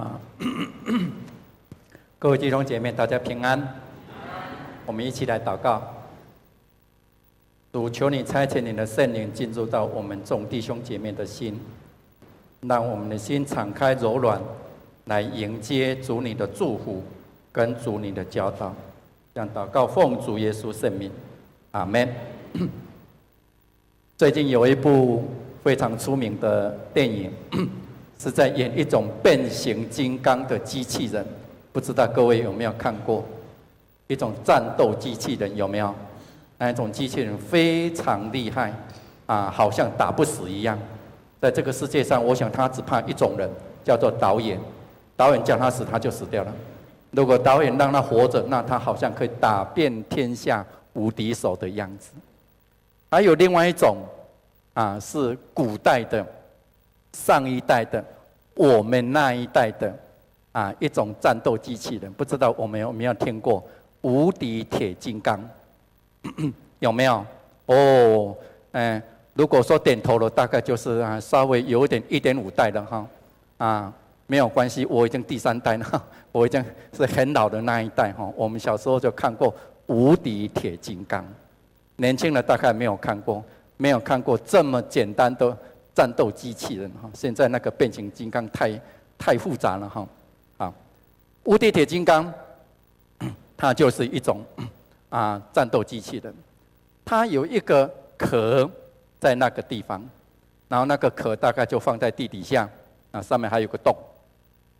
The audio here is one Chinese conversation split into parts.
啊，各位弟兄姐妹，大家平安。我们一起来祷告。主，求你差遣你的圣灵进入到我们众弟兄姐妹的心，让我们的心敞开柔软，来迎接主你的祝福跟主你的教导。这样祷告，奉主耶稣圣名，阿门。最近有一部非常出名的电影。是在演一种变形金刚的机器人，不知道各位有没有看过？一种战斗机器人有没有？那一种机器人非常厉害啊，好像打不死一样。在这个世界上，我想他只怕一种人，叫做导演。导演叫他死，他就死掉了。如果导演让他活着，那他好像可以打遍天下无敌手的样子。还有另外一种啊，是古代的。上一代的，我们那一代的，啊，一种战斗机器人，不知道我们有没有听过无敌铁金刚？有没有？哦，嗯，如果说点头了，大概就是啊，稍微有点一点五代了哈，啊，没有关系，我已经第三代了，我已经是很老的那一代哈。我们小时候就看过无敌铁金刚，年轻人大概没有看过，没有看过这么简单的。战斗机器人哈，现在那个变形金刚太太复杂了哈。好，无敌铁金刚，它就是一种啊战斗机器人，它有一个壳在那个地方，然后那个壳大概就放在地底下，啊上面还有个洞，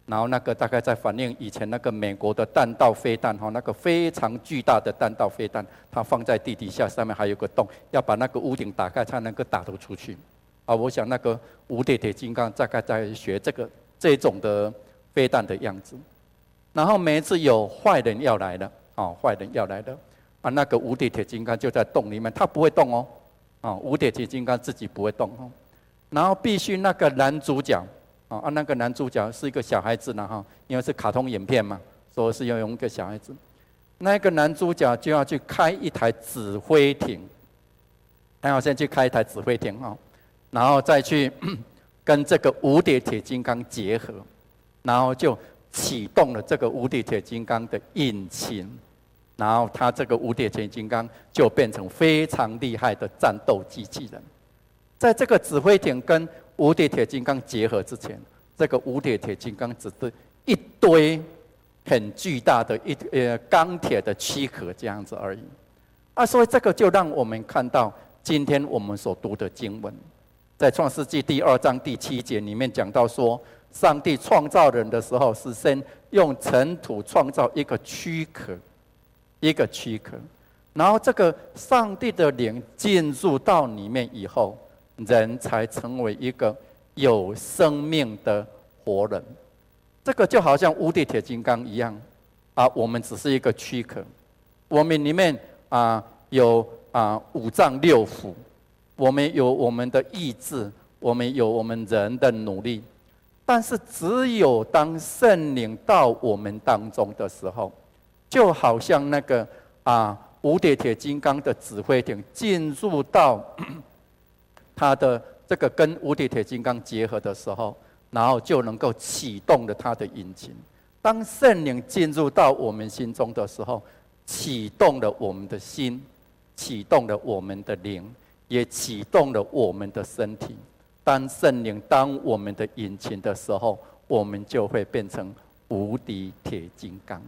然后那个大概在反映以前那个美国的弹道飞弹哈，那个非常巨大的弹道飞弹，它放在地底下，上面还有个洞，要把那个屋顶打开才能够打得出去。啊，我想那个无敌铁金刚大概在学这个这种的飞弹的样子，然后每一次有坏人要来了，哦，坏人要来了，啊，那个无敌铁金刚就在洞里面，它不会动哦，啊，无敌铁金刚自己不会动哦，然后必须那个男主角，啊，那个男主角是一个小孩子呢哈，因为是卡通影片嘛，所以是要用一个小孩子，那个男主角就要去开一台指挥艇，他要先去开一台指挥艇哈。然后再去 跟这个无敌铁金刚结合，然后就启动了这个无敌铁金刚的引擎，然后它这个无敌铁金刚就变成非常厉害的战斗机器人。在这个指挥艇跟无敌铁金刚结合之前，这个无敌铁金刚只是一堆很巨大的一呃钢铁的躯壳这样子而已。啊，所以这个就让我们看到今天我们所读的经文。在创世纪第二章第七节里面讲到说，上帝创造人的时候是先用尘土创造一个躯壳，一个躯壳，然后这个上帝的灵进入到里面以后，人才成为一个有生命的活人。这个就好像无敌铁金刚一样，啊，我们只是一个躯壳，我们里面啊有啊五脏六腑。我们有我们的意志，我们有我们人的努力，但是只有当圣灵到我们当中的时候，就好像那个啊无敌铁金刚的指挥艇进入到 他的这个跟无敌铁金刚结合的时候，然后就能够启动了他的引擎。当圣灵进入到我们心中的时候，启动了我们的心，启动了我们的灵。也启动了我们的身体。当圣灵当我们的引擎的时候，我们就会变成无敌铁金刚。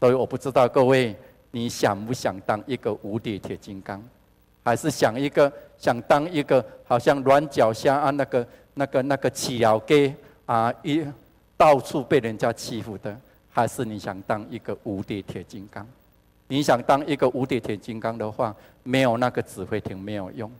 所以我不知道各位，你想不想当一个无敌铁金刚，还是想一个想当一个好像软脚虾啊那个那个那个起了给啊一到处被人家欺负的，还是你想当一个无敌铁金刚？你想当一个无敌铁金刚的话，没有那个指挥艇没有用。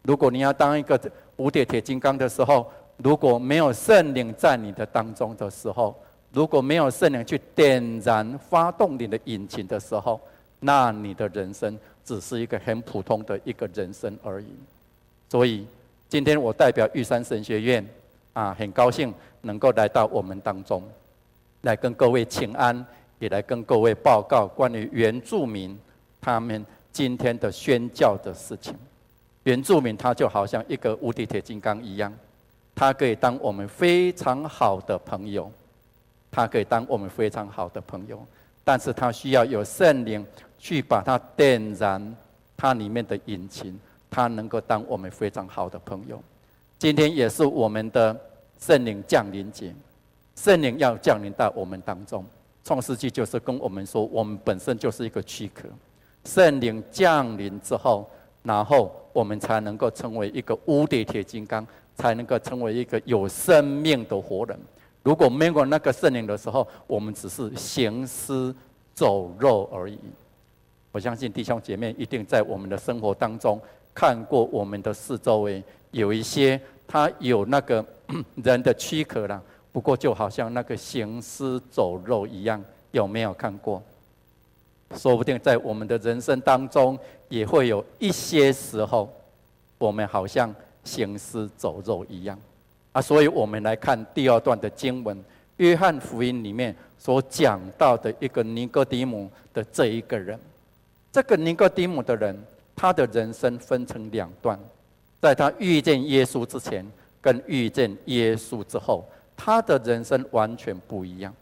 如果你要当一个无敌铁金刚的时候，如果没有圣灵在你的当中的时候，如果没有圣灵去点燃发动你的引擎的时候，那你的人生只是一个很普通的一个人生而已。所以今天我代表玉山神学院啊，很高兴能够来到我们当中，来跟各位请安。也来跟各位报告关于原住民他们今天的宣教的事情。原住民他就好像一个无敌铁金刚一样，他可以当我们非常好的朋友，他可以当我们非常好的朋友，但是他需要有圣灵去把它点燃，它里面的引擎，他能够当我们非常好的朋友。今天也是我们的圣灵降临节，圣灵要降临到我们当中。创世纪就是跟我们说，我们本身就是一个躯壳，圣灵降临之后，然后我们才能够成为一个无敌铁金刚，才能够成为一个有生命的活人。如果没有那个圣灵的时候，我们只是行尸走肉而已。我相信弟兄姐妹一定在我们的生活当中看过我们的四周围有一些他有那个 人的躯壳了。不过就好像那个行尸走肉一样，有没有看过？说不定在我们的人生当中，也会有一些时候，我们好像行尸走肉一样啊。所以我们来看第二段的经文，《约翰福音》里面所讲到的一个尼哥底母的这一个人。这个尼哥底母的人，他的人生分成两段，在他遇见耶稣之前，跟遇见耶稣之后。他的人生完全不一样。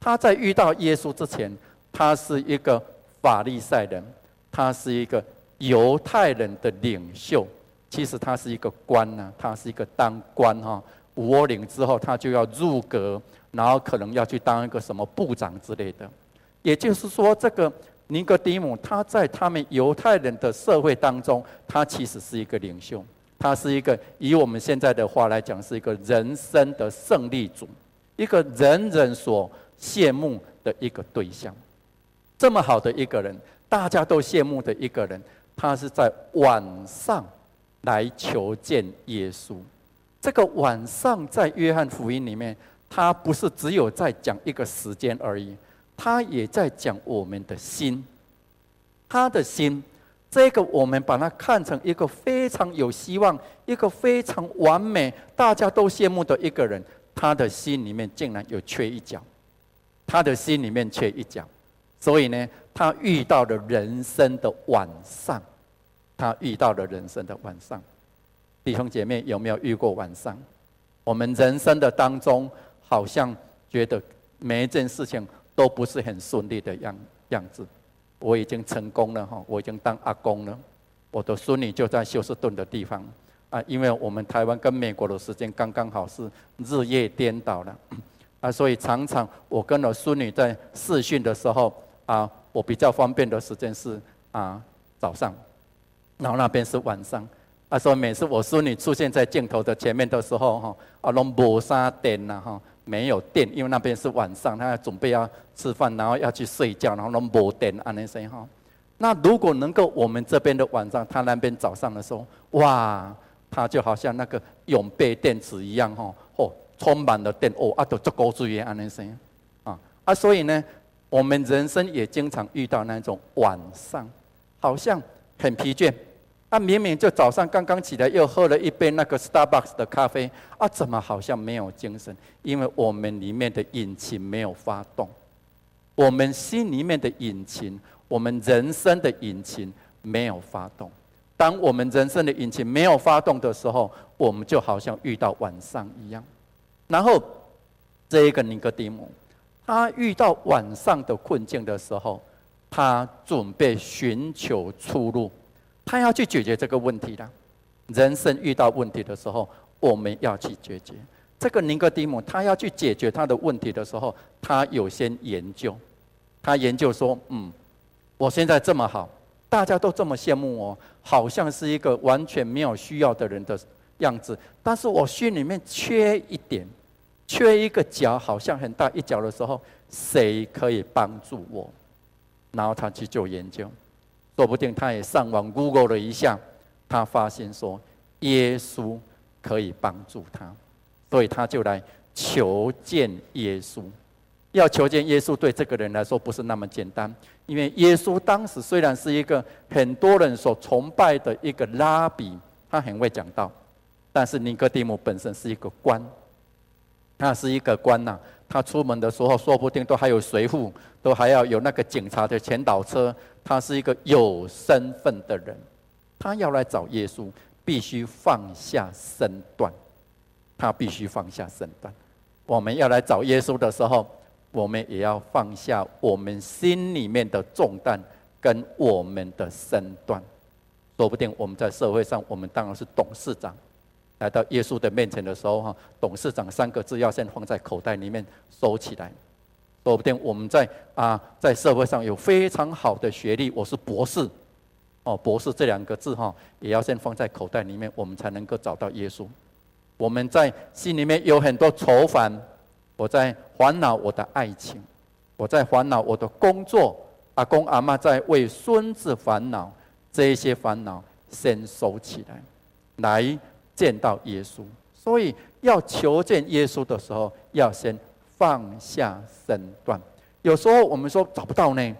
他在遇到耶稣之前，他是一个法利赛人，他是一个犹太人的领袖。其实他是一个官呐，他是一个当官哈。五二零之后，他就要入阁，然后可能要去当一个什么部长之类的。也就是说，这个尼哥底姆他在他们犹太人的社会当中，他其实是一个领袖。他是一个以我们现在的话来讲，是一个人生的胜利组，一个人人所羡慕的一个对象。这么好的一个人，大家都羡慕的一个人，他是在晚上来求见耶稣。这个晚上在约翰福音里面，他不是只有在讲一个时间而已，他也在讲我们的心，他的心。这个我们把它看成一个非常有希望、一个非常完美、大家都羡慕的一个人，他的心里面竟然有缺一角，他的心里面缺一角，所以呢，他遇到了人生的晚上，他遇到了人生的晚上。弟兄姐妹有没有遇过晚上？我们人生的当中，好像觉得每一件事情都不是很顺利的样样子。我已经成功了哈，我已经当阿公了，我的孙女就在休斯顿的地方啊，因为我们台湾跟美国的时间刚刚好是日夜颠倒了啊，所以常常我跟我孙女在视讯的时候啊，我比较方便的时间是啊早上，然后那边是晚上啊，所以每次我孙女出现在镜头的前面的时候哈，啊拢无啥电呐哈。没有电，因为那边是晚上，他要准备要吃饭，然后要去睡觉，然后都没电，安尼说哈。那如果能够我们这边的晚上，他那边早上的时候，哇，他就好像那个永备电池一样哈，哦，充满了电哦，啊，都足够注意安尼说啊啊，所以呢，我们人生也经常遇到那种晚上，好像很疲倦。他明明就早上刚刚起来，又喝了一杯那个 Starbucks 的咖啡，啊，怎么好像没有精神？因为我们里面的引擎没有发动，我们心里面的引擎，我们人生的引擎没有发动。当我们人生的引擎没有发动的时候，我们就好像遇到晚上一样。然后，这一个尼哥底母，他遇到晚上的困境的时候，他准备寻求出路。他要去解决这个问题的。人生遇到问题的时候，我们要去解决。这个尼格迪姆，他要去解决他的问题的时候，他有先研究。他研究说：“嗯，我现在这么好，大家都这么羡慕我，好像是一个完全没有需要的人的样子。但是我心里面缺一点，缺一个角，好像很大一角的时候，谁可以帮助我？”然后他去做研究。说不定他也上网 Google 了一下，他发现说耶稣可以帮助他，所以他就来求见耶稣。要求见耶稣，对这个人来说不是那么简单，因为耶稣当时虽然是一个很多人所崇拜的一个拉比，他很会讲道，但是尼哥底母本身是一个官，他是一个官呐，他出门的时候说不定都还有随护，都还要有那个警察的前导车。他是一个有身份的人，他要来找耶稣，必须放下身段。他必须放下身段。我们要来找耶稣的时候，我们也要放下我们心里面的重担跟我们的身段。说不定我们在社会上，我们当然是董事长，来到耶稣的面前的时候，哈，董事长三个字要先放在口袋里面收起来。说不定我们在啊，在社会上有非常好的学历，我是博士，哦，博士这两个字哈，也要先放在口袋里面，我们才能够找到耶稣。我们在心里面有很多愁烦，我在烦恼我的爱情，我在烦恼我的工作，阿公阿妈在为孙子烦恼，这些烦恼先收起来，来见到耶稣。所以要求见耶稣的时候，要先。放下身段，有时候我们说找不到呢。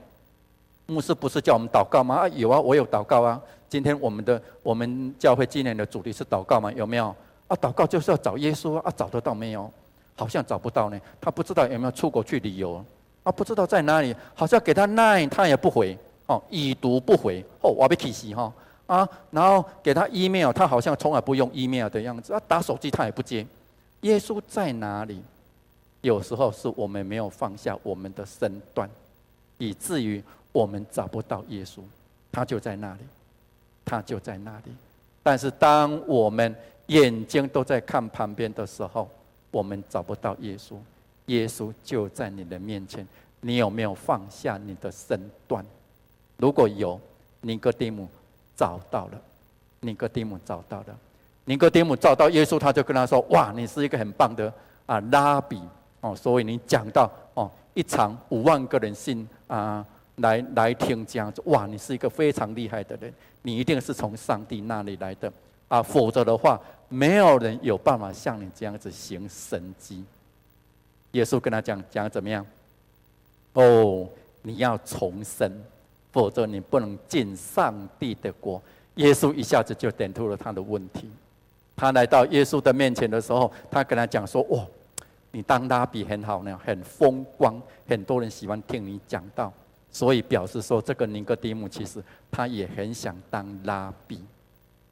牧师不是叫我们祷告吗？啊，有啊，我有祷告啊。今天我们的我们教会今年的主题是祷告吗？有没有？啊，祷告就是要找耶稣啊。找得到没有？好像找不到呢。他不知道有没有出国去旅游啊？不知道在哪里？好像给他 line 他也不回哦，已读不回哦，我被气死哈啊！然后给他 email，他好像从来不用 email 的样子啊，打手机他也不接。耶稣在哪里？有时候是我们没有放下我们的身段，以至于我们找不到耶稣，他就在那里，他就在那里。但是当我们眼睛都在看旁边的时候，我们找不到耶稣，耶稣就在你的面前。你有没有放下你的身段？如果有，尼哥底母找到了，尼哥底母找到了，尼哥底母找到耶稣，他就跟他说：“哇，你是一个很棒的啊，拉比。”哦，所以你讲到哦，一场五万个人信啊，来来听讲，哇，你是一个非常厉害的人，你一定是从上帝那里来的啊，否则的话，没有人有办法像你这样子行神迹。耶稣跟他讲讲怎么样？哦，你要重生，否则你不能进上帝的国。耶稣一下子就点出了他的问题。他来到耶稣的面前的时候，他跟他讲说：哇。你当拉比很好呢，很风光，很多人喜欢听你讲道，所以表示说，这个尼哥底母其实他也很想当拉比，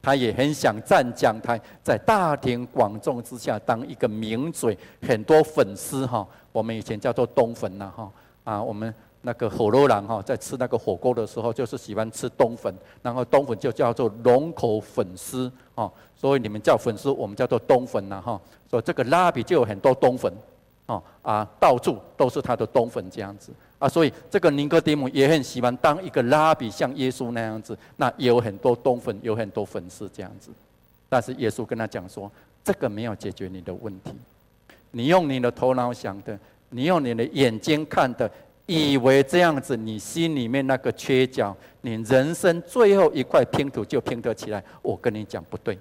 他也很想站讲台，在大庭广众之下当一个名嘴，很多粉丝哈。我们以前叫做东粉呐哈啊，我们那个火肉郎哈，在吃那个火锅的时候，就是喜欢吃冬粉，然后冬粉就叫做龙口粉丝哦，所以你们叫粉丝，我们叫做冬粉呐哈。说这个拉比就有很多冬粉，哦啊，到处都是他的冬粉这样子啊，所以这个尼哥底母也很喜欢当一个拉比，像耶稣那样子，那也有很多冬粉，有很多粉丝这样子。但是耶稣跟他讲说，这个没有解决你的问题。你用你的头脑想的，你用你的眼睛看的，以为这样子，你心里面那个缺角，你人生最后一块拼图就拼得起来。我跟你讲不对，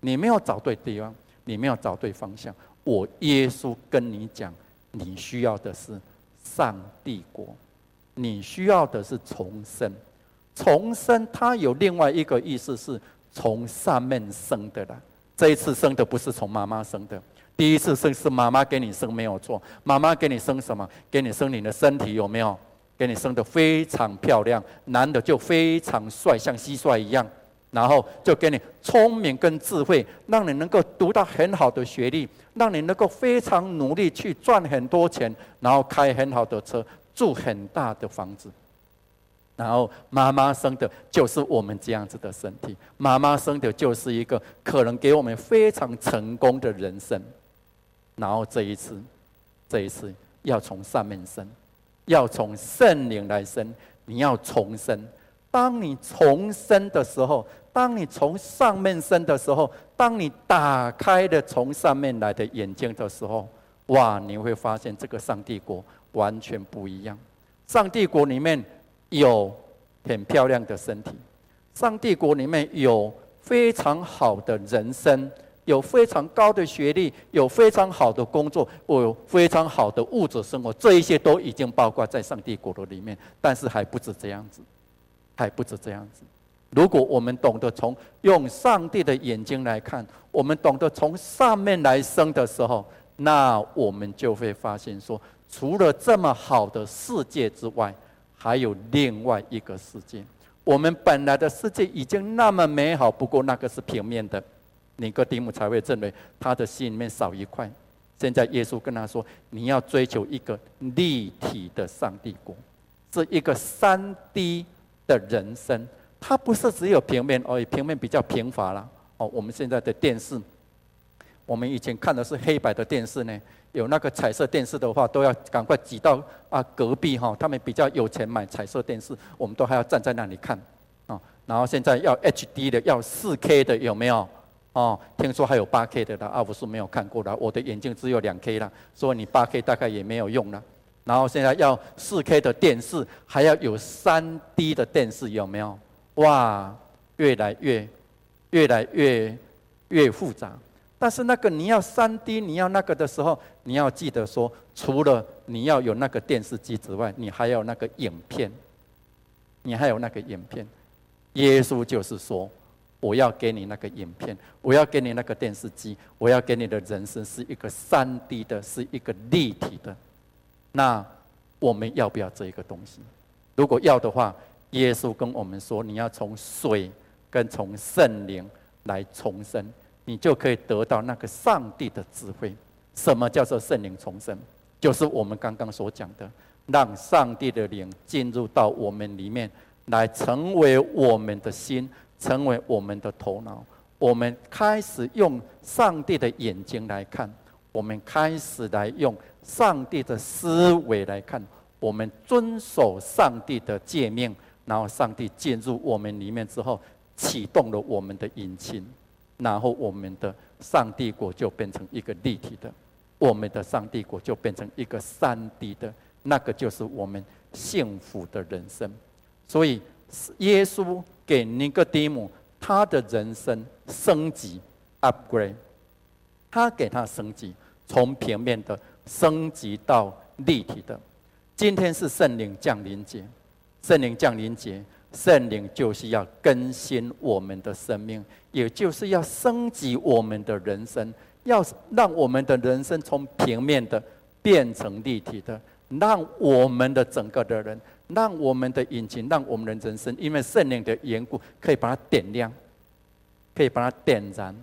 你没有找对地方。你没有找对方向。我耶稣跟你讲，你需要的是上帝国，你需要的是重生。重生它有另外一个意思，是从上面生的啦。这一次生的不是从妈妈生的，第一次生是妈妈给你生没有错。妈妈给你生什么？给你生你的身体有没有？给你生得非常漂亮，男的就非常帅，像蟋蟀一样。然后就给你聪明跟智慧，让你能够读到很好的学历，让你能够非常努力去赚很多钱，然后开很好的车，住很大的房子。然后妈妈生的就是我们这样子的身体，妈妈生的就是一个可能给我们非常成功的人生。然后这一次，这一次要从上面生，要从圣灵来生，你要重生。当你重生的时候，当你从上面生的时候，当你打开了从上面来的眼睛的时候，哇！你会发现这个上帝国完全不一样。上帝国里面有很漂亮的身体，上帝国里面有非常好的人生，有非常高的学历，有非常好的工作，有非常好的物质生活，这一些都已经包括在上帝国的里面。但是还不止这样子。还不止这样子。如果我们懂得从用上帝的眼睛来看，我们懂得从上面来生的时候，那我们就会发现说，除了这么好的世界之外，还有另外一个世界。我们本来的世界已经那么美好，不过那个是平面的。尼哥底母才会认为他的心里面少一块，现在耶稣跟他说：“你要追求一个立体的上帝国，是一个三 D 的人生。它不是只有平面而已，平面比较贫乏了。哦，我们现在的电视，我们以前看的是黑白的电视呢。有那个彩色电视的话，都要赶快挤到啊隔壁哈。他们比较有钱买彩色电视，我们都还要站在那里看啊。然后现在要 HD 的，要 4K 的，有没有？哦，听说还有八 K 的啦，阿不是没有看过的，我的眼睛只有两 K 啦，所以你八 K 大概也没有用了。然后现在要四 K 的电视，还要有三 D 的电视，有没有？哇，越来越，越来越越复杂。但是那个你要三 D，你要那个的时候，你要记得说，除了你要有那个电视机之外，你还要那个影片，你还有那个影片。耶稣就是说。我要给你那个影片，我要给你那个电视机，我要给你的人生是一个三 D 的，是一个立体的。那我们要不要这一个东西？如果要的话，耶稣跟我们说，你要从水跟从圣灵来重生，你就可以得到那个上帝的智慧。什么叫做圣灵重生？就是我们刚刚所讲的，让上帝的灵进入到我们里面，来成为我们的心。成为我们的头脑，我们开始用上帝的眼睛来看，我们开始来用上帝的思维来看，我们遵守上帝的诫命，然后上帝进入我们里面之后，启动了我们的引擎，然后我们的上帝国就变成一个立体的，我们的上帝国就变成一个三 D 的，那个就是我们幸福的人生。所以耶稣。给尼哥底姆，他的人生升级 upgrade，他给他升级，从平面的升级到立体的。今天是圣灵降临节，圣灵降临节，圣灵就是要更新我们的生命，也就是要升级我们的人生，要让我们的人生从平面的变成立体的，让我们的整个的人。让我们的引擎，让我们的人生，因为圣灵的缘故，可以把它点亮，可以把它点燃，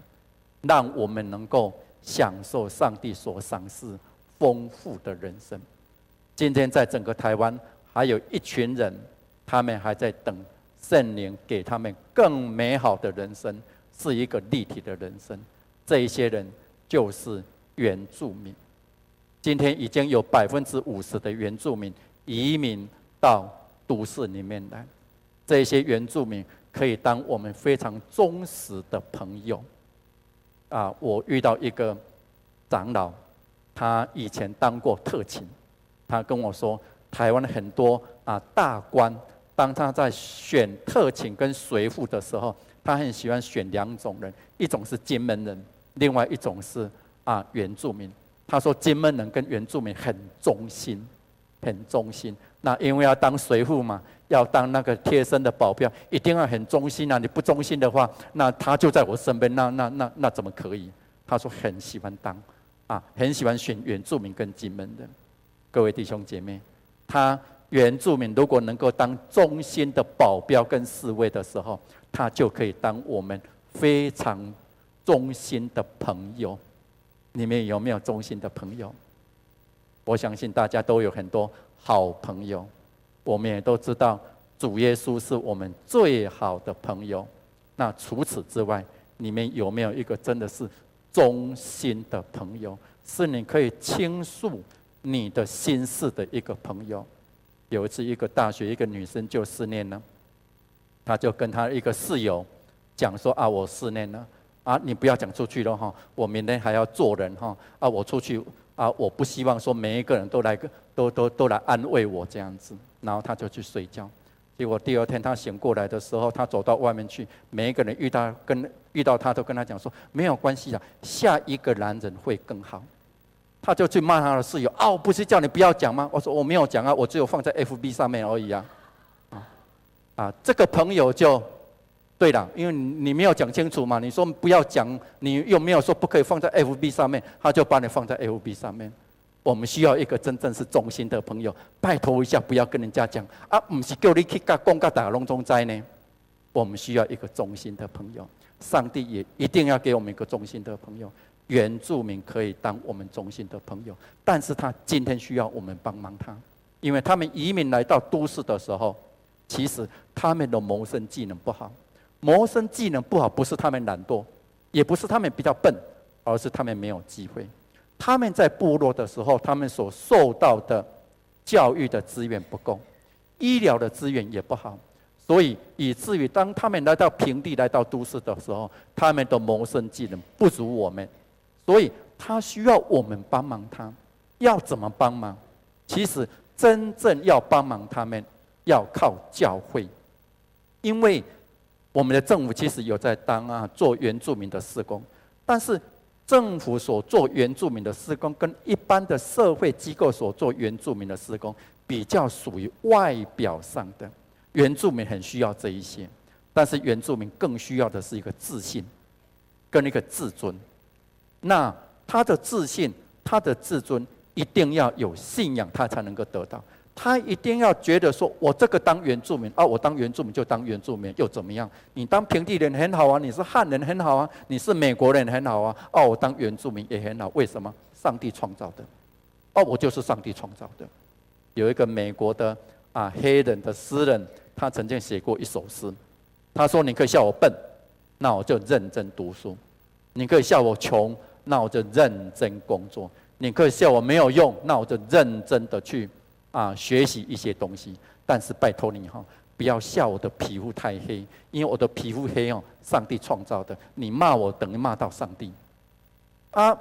让我们能够享受上帝所赏赐丰富的人生。今天在整个台湾，还有一群人，他们还在等圣灵给他们更美好的人生，是一个立体的人生。这一些人就是原住民。今天已经有百分之五十的原住民移民。到都市里面来，这些原住民可以当我们非常忠实的朋友。啊，我遇到一个长老，他以前当过特勤，他跟我说，台湾很多啊大官，当他在选特勤跟随扈的时候，他很喜欢选两种人，一种是金门人，另外一种是啊原住民。他说金门人跟原住民很忠心，很忠心。那因为要当随扈嘛，要当那个贴身的保镖，一定要很忠心啊！你不忠心的话，那他就在我身边，那那那那怎么可以？他说很喜欢当，啊，很喜欢选原住民跟金门的。各位弟兄姐妹，他原住民如果能够当忠心的保镖跟侍卫的时候，他就可以当我们非常忠心的朋友。你们有没有忠心的朋友？我相信大家都有很多。好朋友，我们也都知道，主耶稣是我们最好的朋友。那除此之外，你们有没有一个真的是忠心的朋友，是你可以倾诉你的心事的一个朋友？有一次，一个大学一个女生就失恋了，她就跟她一个室友讲说：“啊，我失恋了，啊，你不要讲出去了哈，我明天还要做人哈，啊，我出去。”啊！我不希望说每一个人都来个都都都来安慰我这样子，然后他就去睡觉。结果第二天他醒过来的时候，他走到外面去，每一个人遇到跟遇到他都跟他讲说没有关系啊，下一个男人会更好。他就去骂他的室友，哦，不是叫你不要讲吗？我说我没有讲啊，我只有放在 FB 上面而已啊。啊啊，这个朋友就。对了，因为你没有讲清楚嘛，你说不要讲，你又没有说不可以放在 FB 上面，他就把你放在 FB 上面。我们需要一个真正是忠心的朋友，拜托一下，不要跟人家讲啊，不是叫你去甲讲甲大龙中灾呢。我们需要一个忠心的朋友，上帝也一定要给我们一个忠心的朋友。原住民可以当我们忠心的朋友，但是他今天需要我们帮忙他，因为他们移民来到都市的时候，其实他们的谋生技能不好，谋生技能不好不是他们懒惰，也不是他们比较笨，而是他们没有机会。他们在部落的时候，他们所受到的教育的资源不够，医疗的资源也不好。所以，以至于当他们来到平地、来到都市的时候，他们的谋生技能不如我们，所以他需要我们帮忙他。要怎么帮忙？其实真正要帮忙他们，要靠教会，因为我们的政府其实有在当啊做原住民的施工，但是政府所做原住民的施工，跟一般的社会机构所做原住民的施工，比较属于外表上的。原住民很需要这一些，但是原住民更需要的是一个自信，跟一个自尊。那他的自信、他的自尊一定要有信仰，他才能够得到。他一定要觉得说：“我这个当原住民啊，我当原住民就当原住民又怎么样？你当平地人很好啊，你是汉人很好啊，你是美国人很好啊。哦，我当原住民也很好，为什么？上帝创造的。哦，我就是上帝创造的。有一个美国的啊黑人的诗人。他曾经写过一首诗，他说：“你可以笑我笨，那我就认真读书；你可以笑我穷，那我就认真工作；你可以笑我没有用，那我就认真的去啊学习一些东西。但是拜托你哈，不要笑我的皮肤太黑，因为我的皮肤黑哦，上帝创造的。你骂我等于骂到上帝。啊，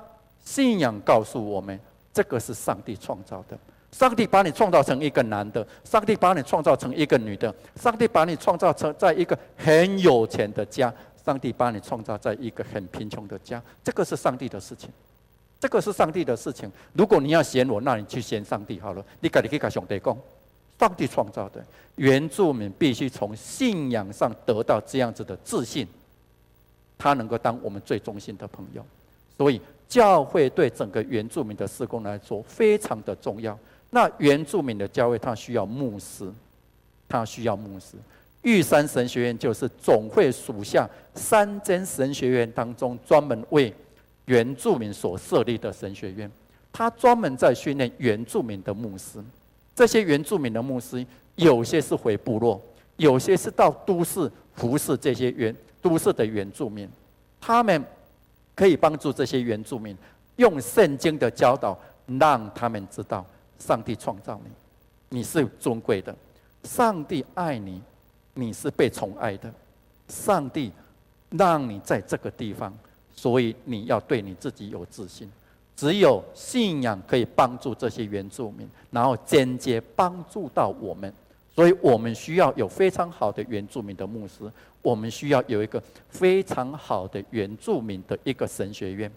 信仰告诉我们，这个是上帝创造的。”上帝把你创造成一个男的，上帝把你创造成一个女的，上帝把你创造成在一个很有钱的家，上帝把你创造在一个很贫穷的家，这个是上帝的事情，这个是上帝的事情。如果你要嫌我，那你去嫌上帝好了。你赶紧去跟上帝讲，上帝创造的原住民必须从信仰上得到这样子的自信，他能够当我们最忠心的朋友。所以教会对整个原住民的施工来说非常的重要。那原住民的教会，他需要牧师，他需要牧师。玉山神学院就是总会属下三间神学院当中，专门为原住民所设立的神学院。他专门在训练原住民的牧师。这些原住民的牧师，有些是回部落，有些是到都市服侍这些原都市的原住民。他们可以帮助这些原住民，用圣经的教导，让他们知道。上帝创造你，你是尊贵的。上帝爱你，你是被宠爱的。上帝让你在这个地方，所以你要对你自己有自信。只有信仰可以帮助这些原住民，然后间接帮助到我们。所以我们需要有非常好的原住民的牧师，我们需要有一个非常好的原住民的一个神学院。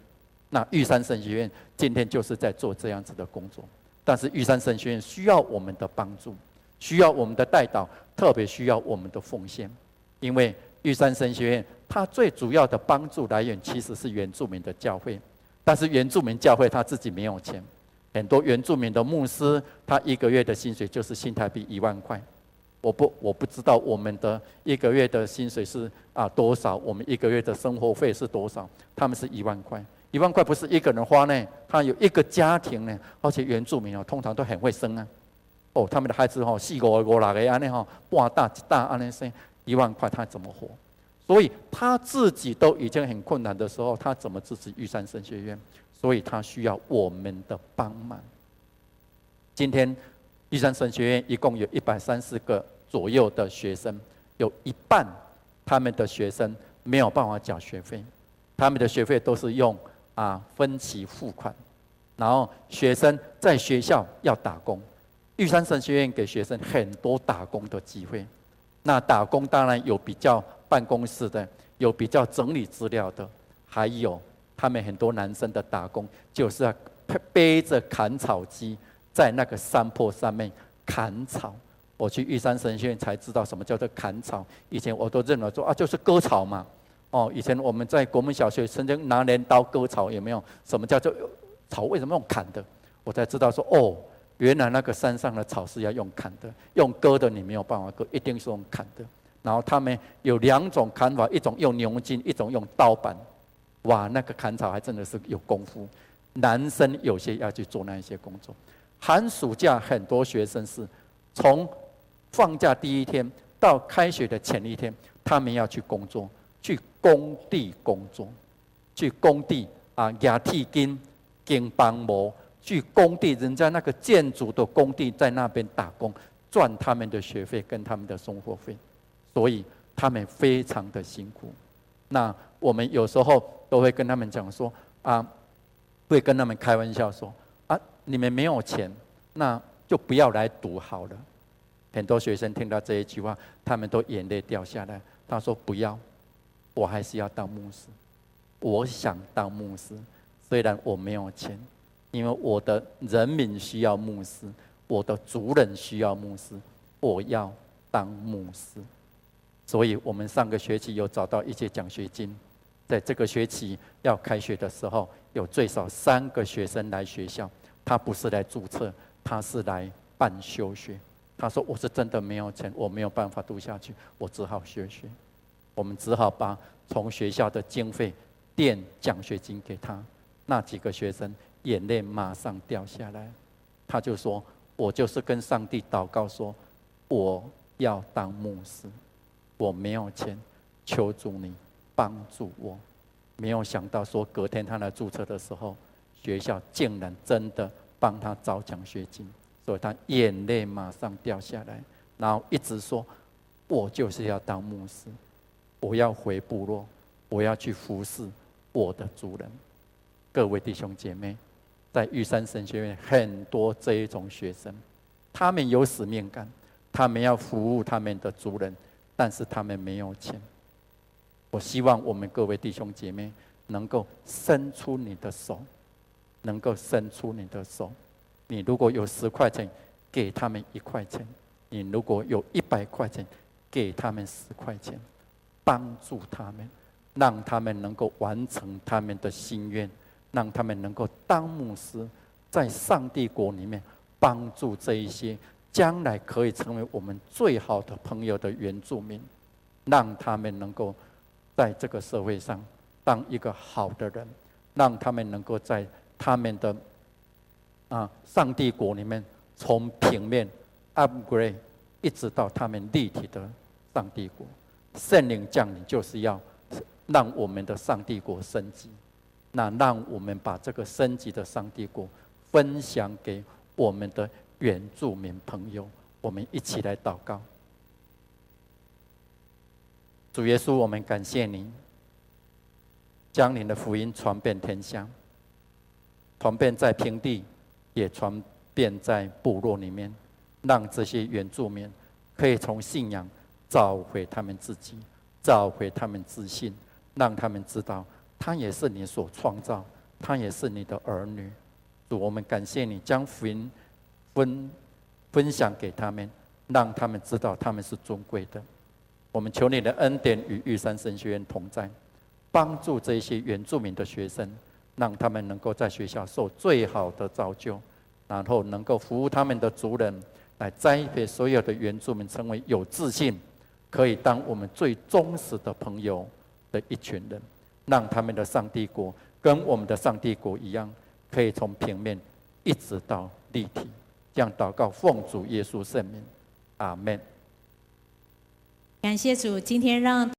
那玉山神学院今天就是在做这样子的工作。但是玉山神学院需要我们的帮助，需要我们的带导，特别需要我们的奉献，因为玉山神学院它最主要的帮助来源其实是原住民的教会，但是原住民教会他自己没有钱，很多原住民的牧师他一个月的薪水就是新台币一万块，我不我不知道我们的一个月的薪水是啊多少，我们一个月的生活费是多少，他们是一万块。一万块不是一个人花呢，他有一个家庭呢，而且原住民哦，通常都很会生啊。哦，他们的孩子哦，四五个、五六个安尼哈，半大一大安尼生，一万块他怎么活？所以他自己都已经很困难的时候，他怎么支持玉山神学院？所以他需要我们的帮忙。今天玉山神学院一共有一百三十个左右的学生，有一半他们的学生没有办法缴学费，他们的学费都是用。啊，分期付款，然后学生在学校要打工，玉山神学院给学生很多打工的机会。那打工当然有比较办公室的，有比较整理资料的，还有他们很多男生的打工就是要背着砍草机在那个山坡上面砍草。我去玉山神学院才知道什么叫做砍草，以前我都认为说啊，就是割草嘛。哦，以前我们在国民小学曾经拿镰刀割草，有没有？什么叫做草？为什么用砍的？我才知道说，哦，原来那个山上的草是要用砍的，用割的你没有办法割，一定是用砍的。然后他们有两种砍法，一种用牛筋，一种用刀板。哇，那个砍草还真的是有功夫。男生有些要去做那一些工作。寒暑假很多学生是从放假第一天到开学的前一天，他们要去工作，去工地工作，去工地啊，压铁筋、钉帮模，去工地，人家那个建筑的工地在那边打工，赚他们的学费跟他们的生活费，所以他们非常的辛苦。那我们有时候都会跟他们讲说啊，会跟他们开玩笑说啊，你们没有钱，那就不要来读好了。很多学生听到这一句话，他们都眼泪掉下来。他说：“不要，我还是要当牧师。我想当牧师，虽然我没有钱，因为我的人民需要牧师，我的族人需要牧师，我要当牧师。所以我们上个学期有找到一些奖学金，在这个学期要开学的时候，有最少三个学生来学校。他不是来注册，他是来办休学。”他说：“我是真的没有钱，我没有办法读下去，我只好休学。我们只好把从学校的经费垫奖学金给他。那几个学生眼泪马上掉下来。他就说：‘我就是跟上帝祷告说，我要当牧师，我没有钱，求主你帮助我。’没有想到说隔天他来注册的时候，学校竟然真的帮他找奖学金。”所以他眼泪马上掉下来，然后一直说：“我就是要当牧师，我要回部落，我要去服侍我的族人。”各位弟兄姐妹，在玉山神学院很多这一种学生，他们有使命感，他们要服务他们的族人，但是他们没有钱。我希望我们各位弟兄姐妹能够伸出你的手，能够伸出你的手。你如果有十块钱，给他们一块钱；你如果有一百块钱，给他们十块钱，帮助他们，让他们能够完成他们的心愿，让他们能够当牧师，在上帝国里面帮助这一些将来可以成为我们最好的朋友的原住民，让他们能够在这个社会上当一个好的人，让他们能够在他们的。啊！上帝国里面，从平面 upgrade 一直到他们立体的上帝国，圣灵降临就是要让我们的上帝国升级。那让我们把这个升级的上帝国分享给我们的原住民朋友。我们一起来祷告。主耶稣，我们感谢您，将您的福音传遍天下，传遍在平地。也传遍在部落里面，让这些原住民可以从信仰找回他们自己，找回他们自信，让他们知道他也是你所创造，他也是你的儿女。主，我们感谢你将福音分分享给他们，让他们知道他们是尊贵的。我们求你的恩典与玉山神学院同在，帮助这些原住民的学生。让他们能够在学校受最好的造就，然后能够服务他们的族人，来栽培所有的原住民成为有自信，可以当我们最忠实的朋友的一群人，让他们的上帝国跟我们的上帝国一样，可以从平面一直到立体。这样祷告，奉主耶稣圣名，阿门。感谢主，今天让。